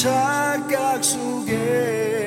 착각 속에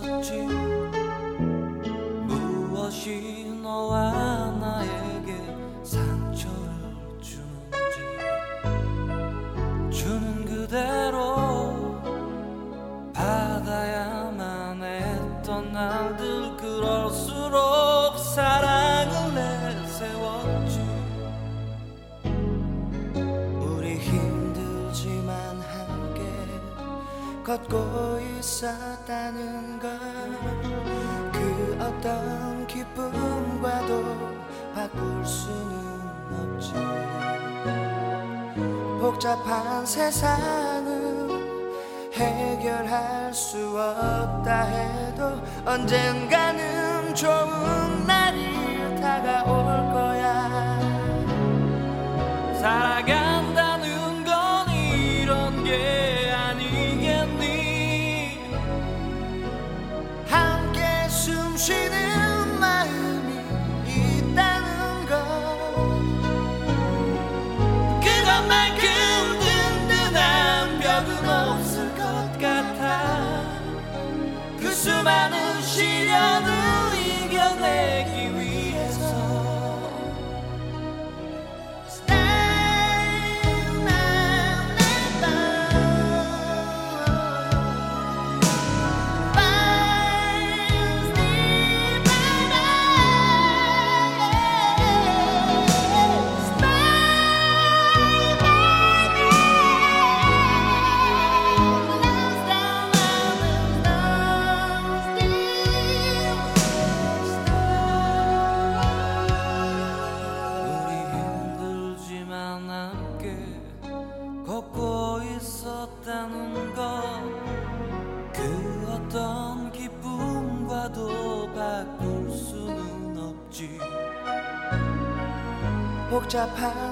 去。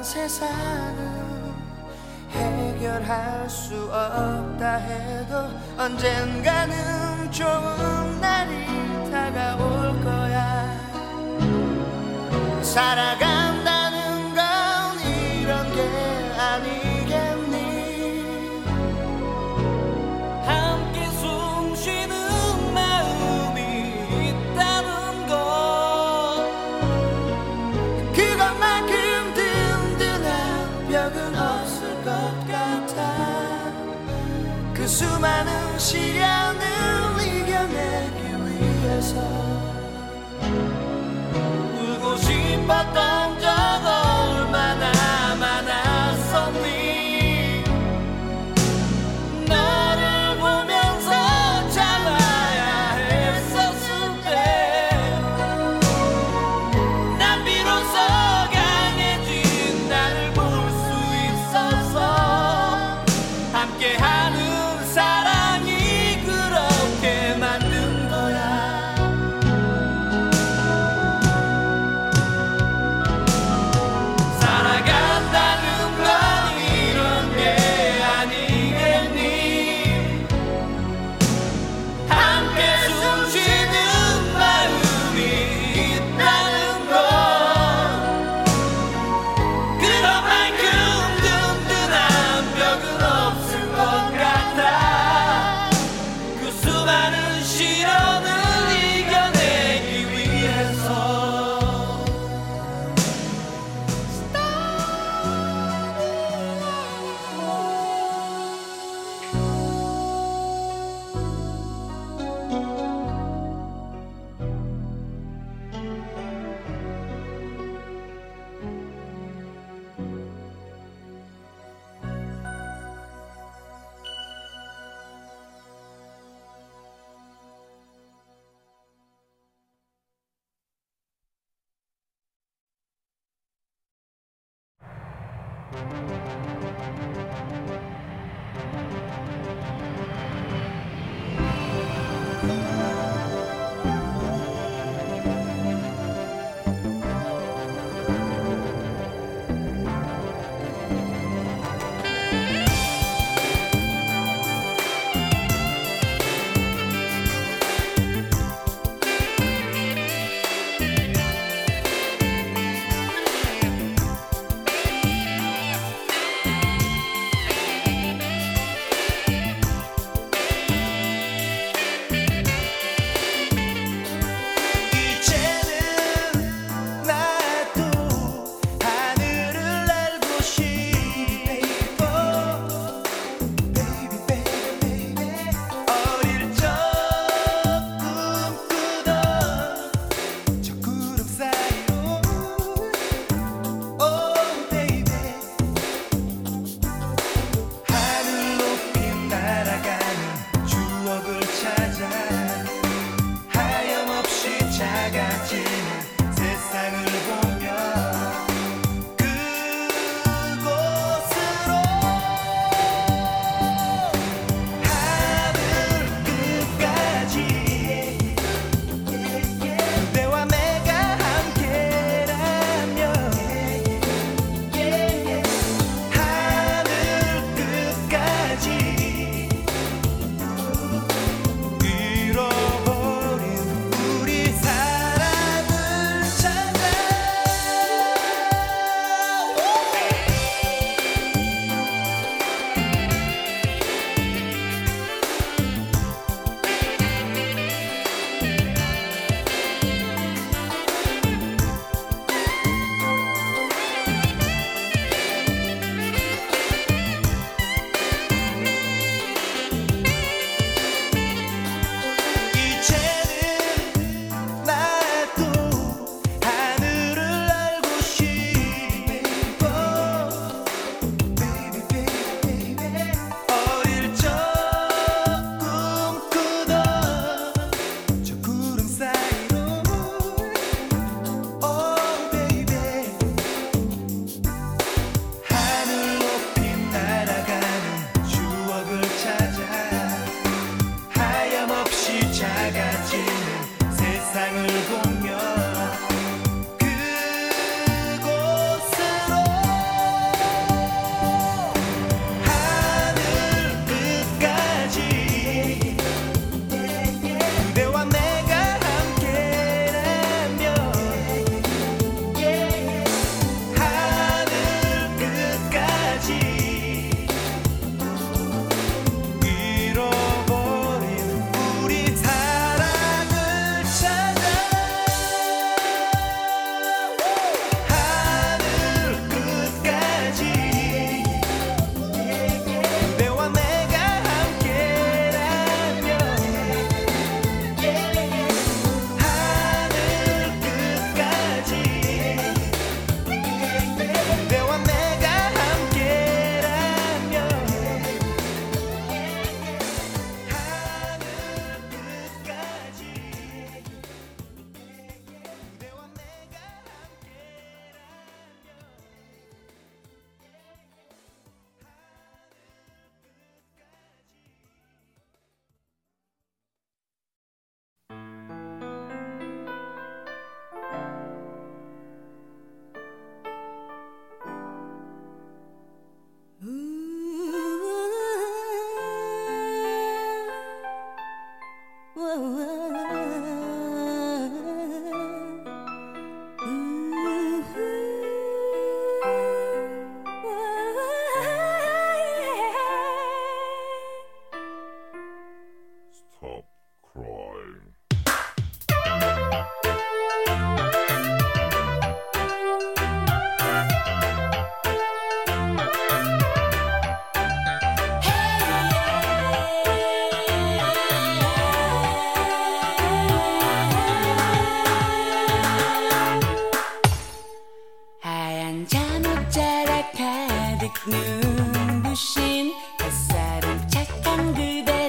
세상은 해결할 수 없다 해도 언젠 울고 싶었던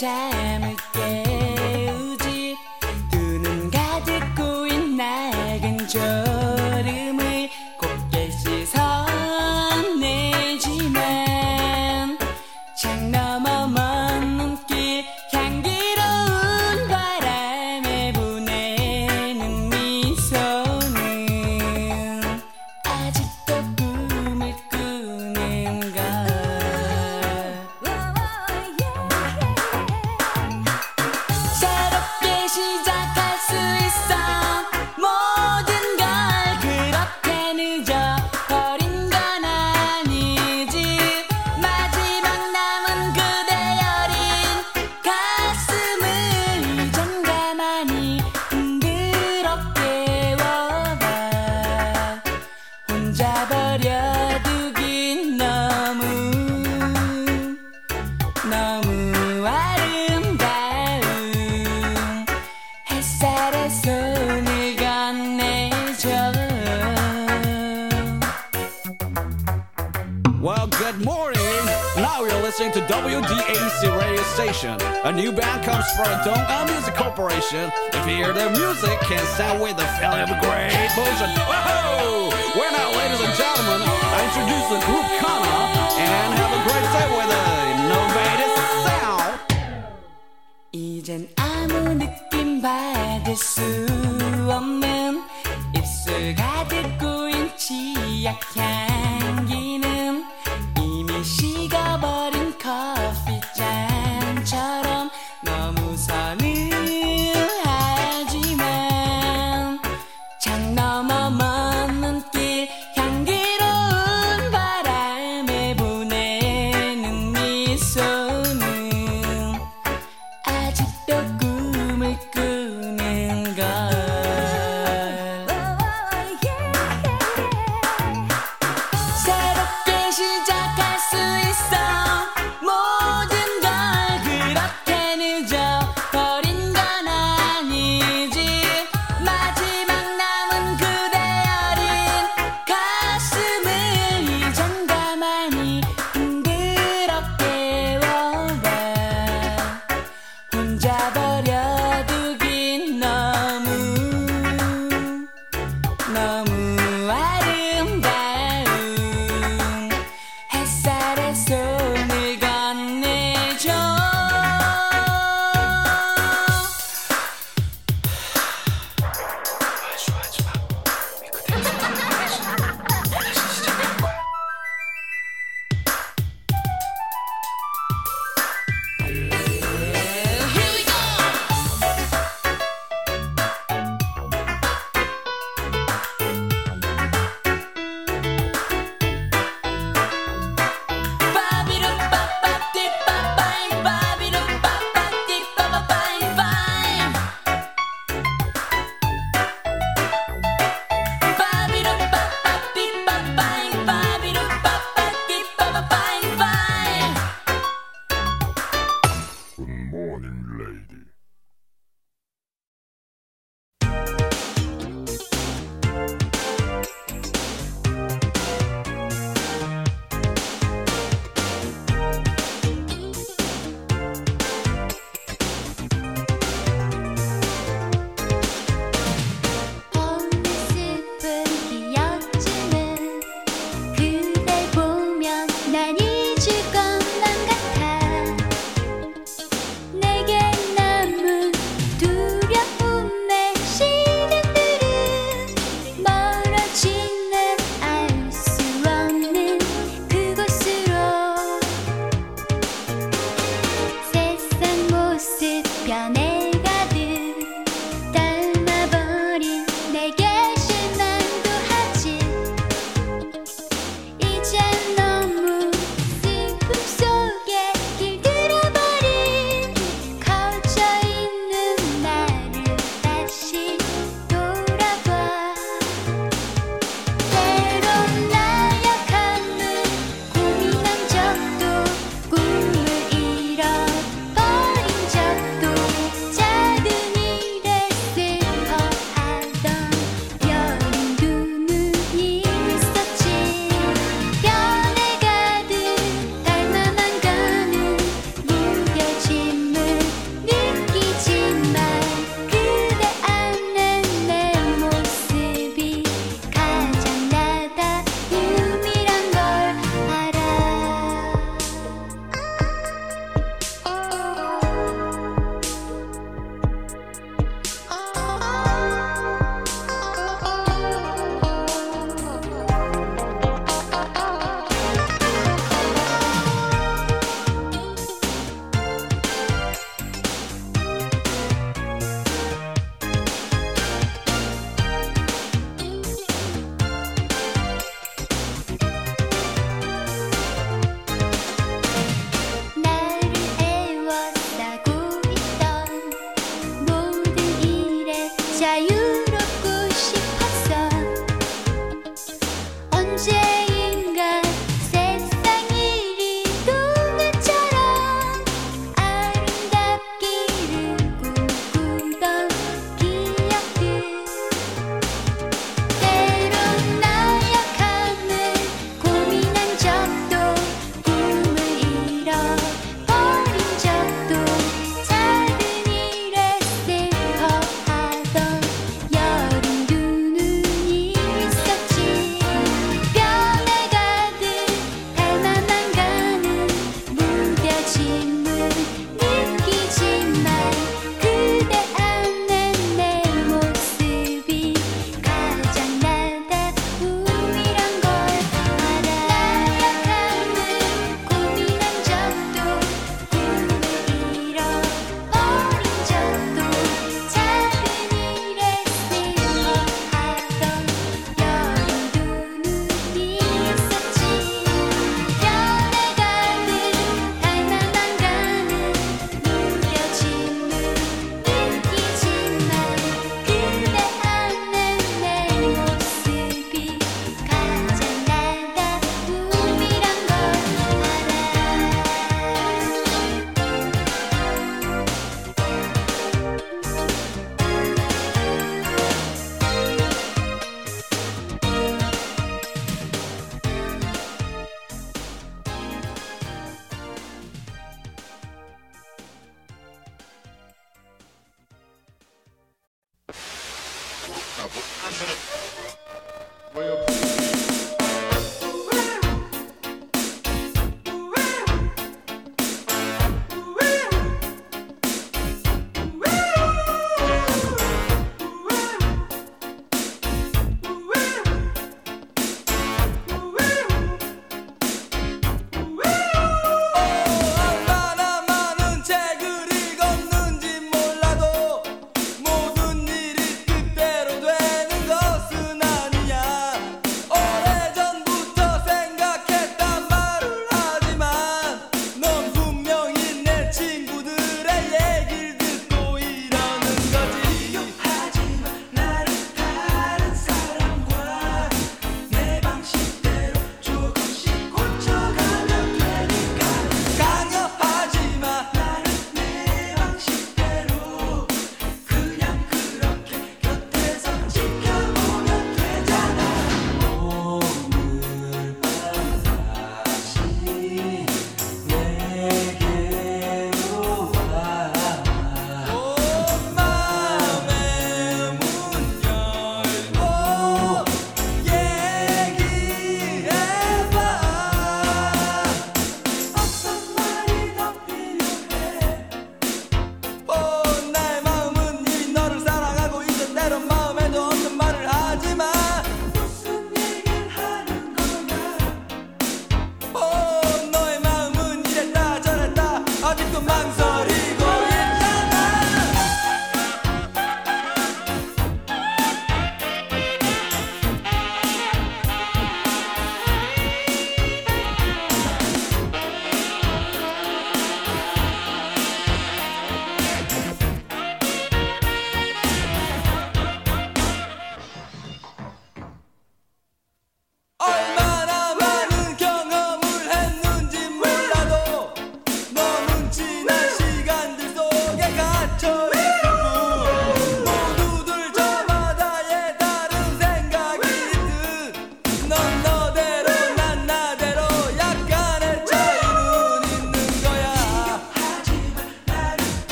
time. motion. If you hear the music, can't stand with the feeling of great motion. Whoa! We're now, ladies and gentlemen, I introduce the group Kana and have a great day with the innovative sound. 이젠 아무 느낌 받을 수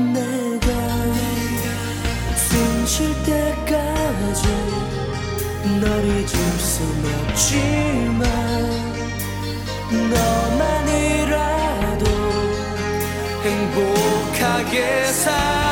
내가 숨 쉴 때까지 널 잊을 순 없지만 너만이라도 행복하게 살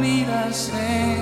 miras en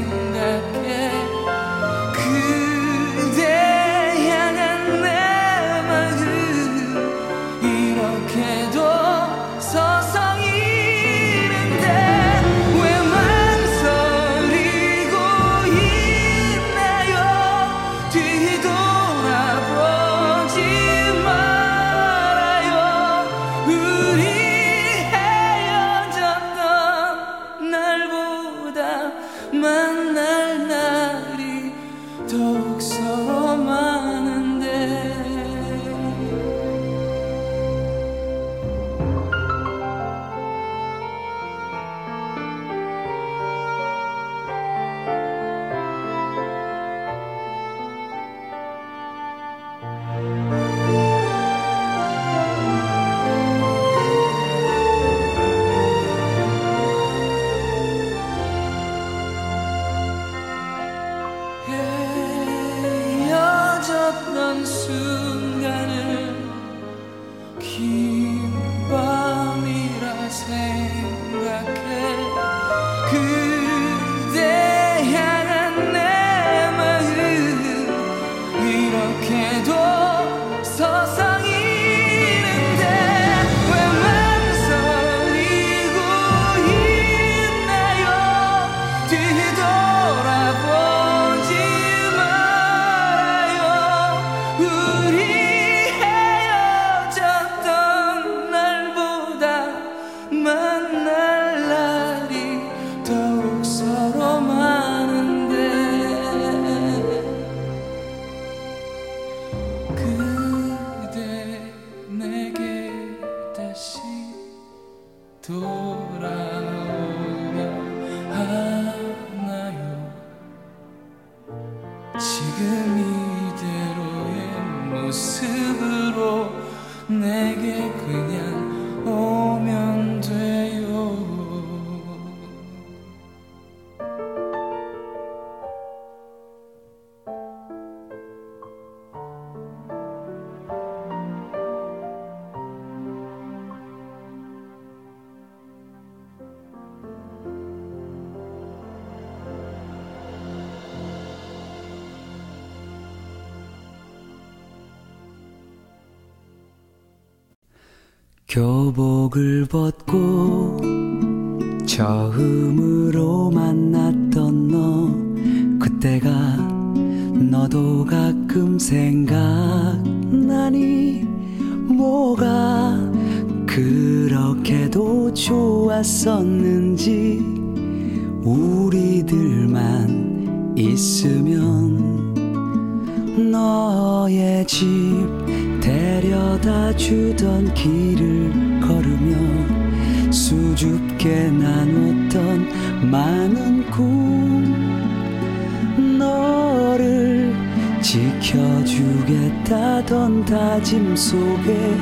지켜주겠다던 다짐 속에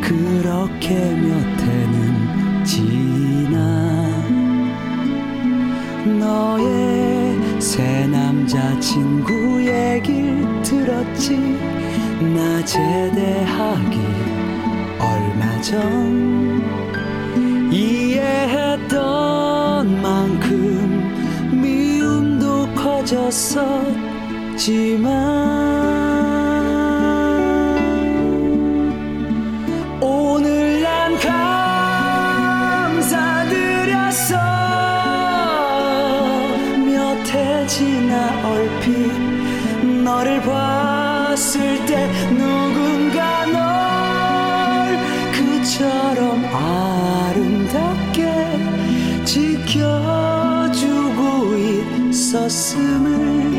그렇게 몇 해는 지나. 너의 새 남자친구 얘길 들었지. 나 제대하기 얼마 전. 이해했던 만큼 미움도 커졌어. 오늘 난 감사드렸어. 몇 해 지나 얼핏 너를 봤을 때 누군가 널 그처럼 아름답게 지켜주고 있었음을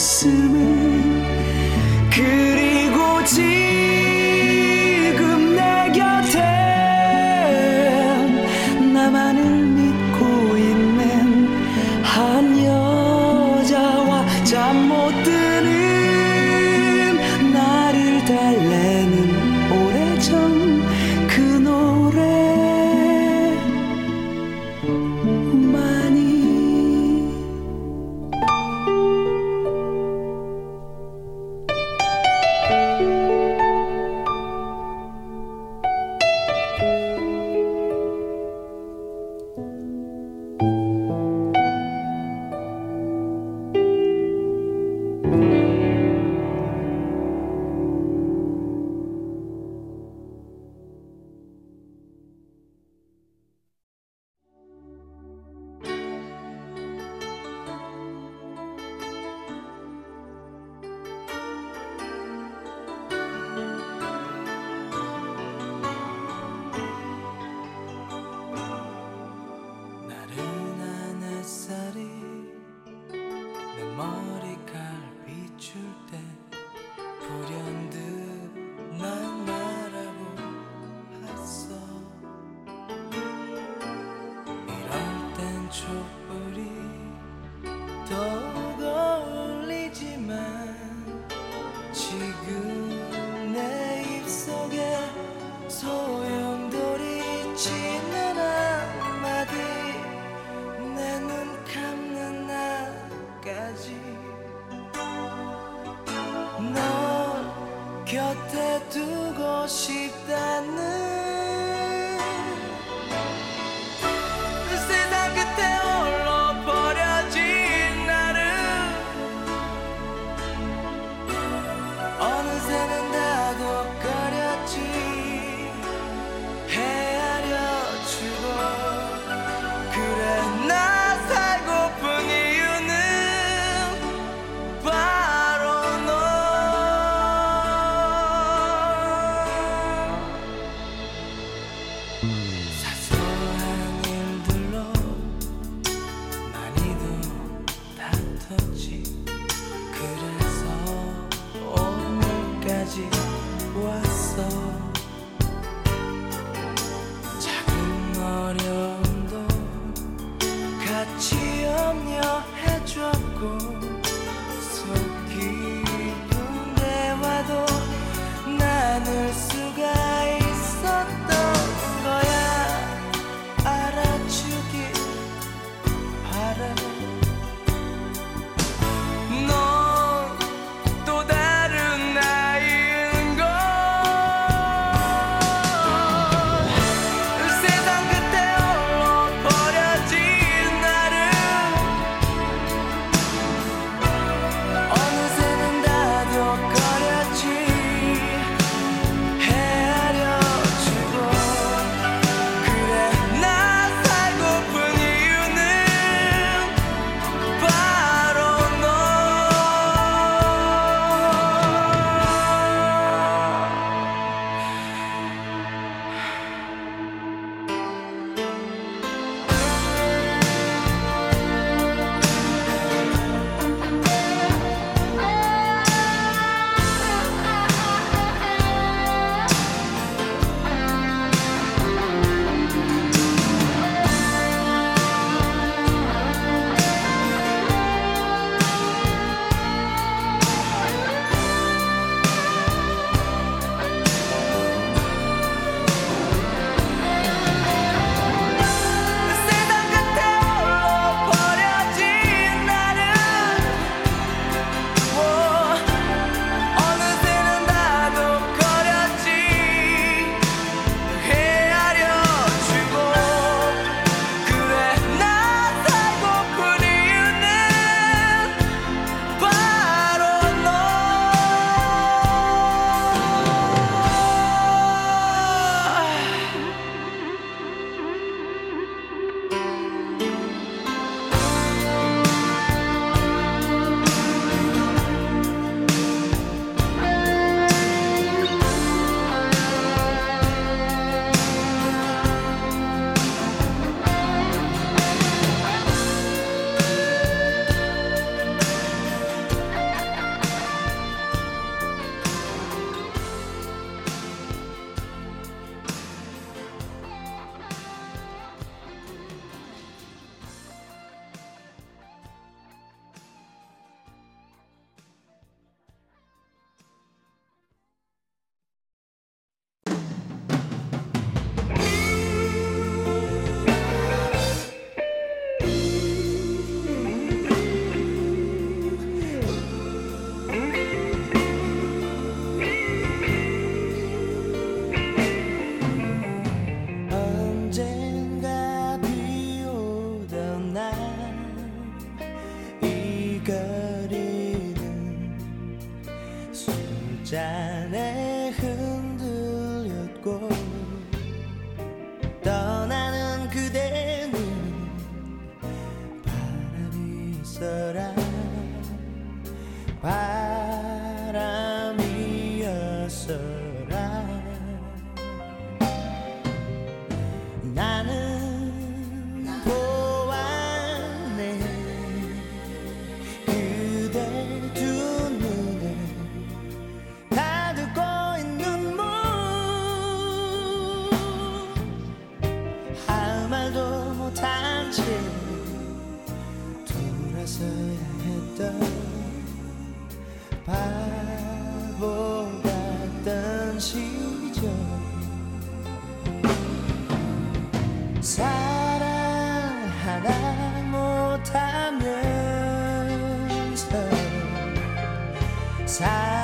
있 사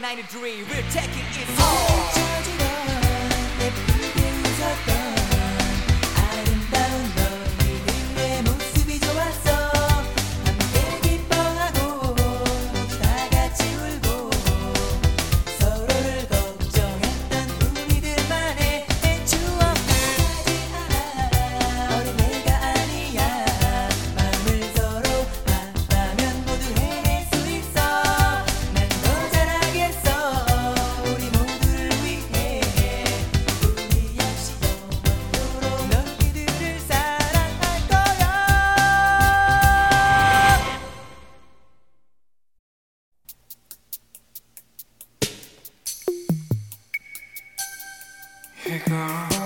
1993 now.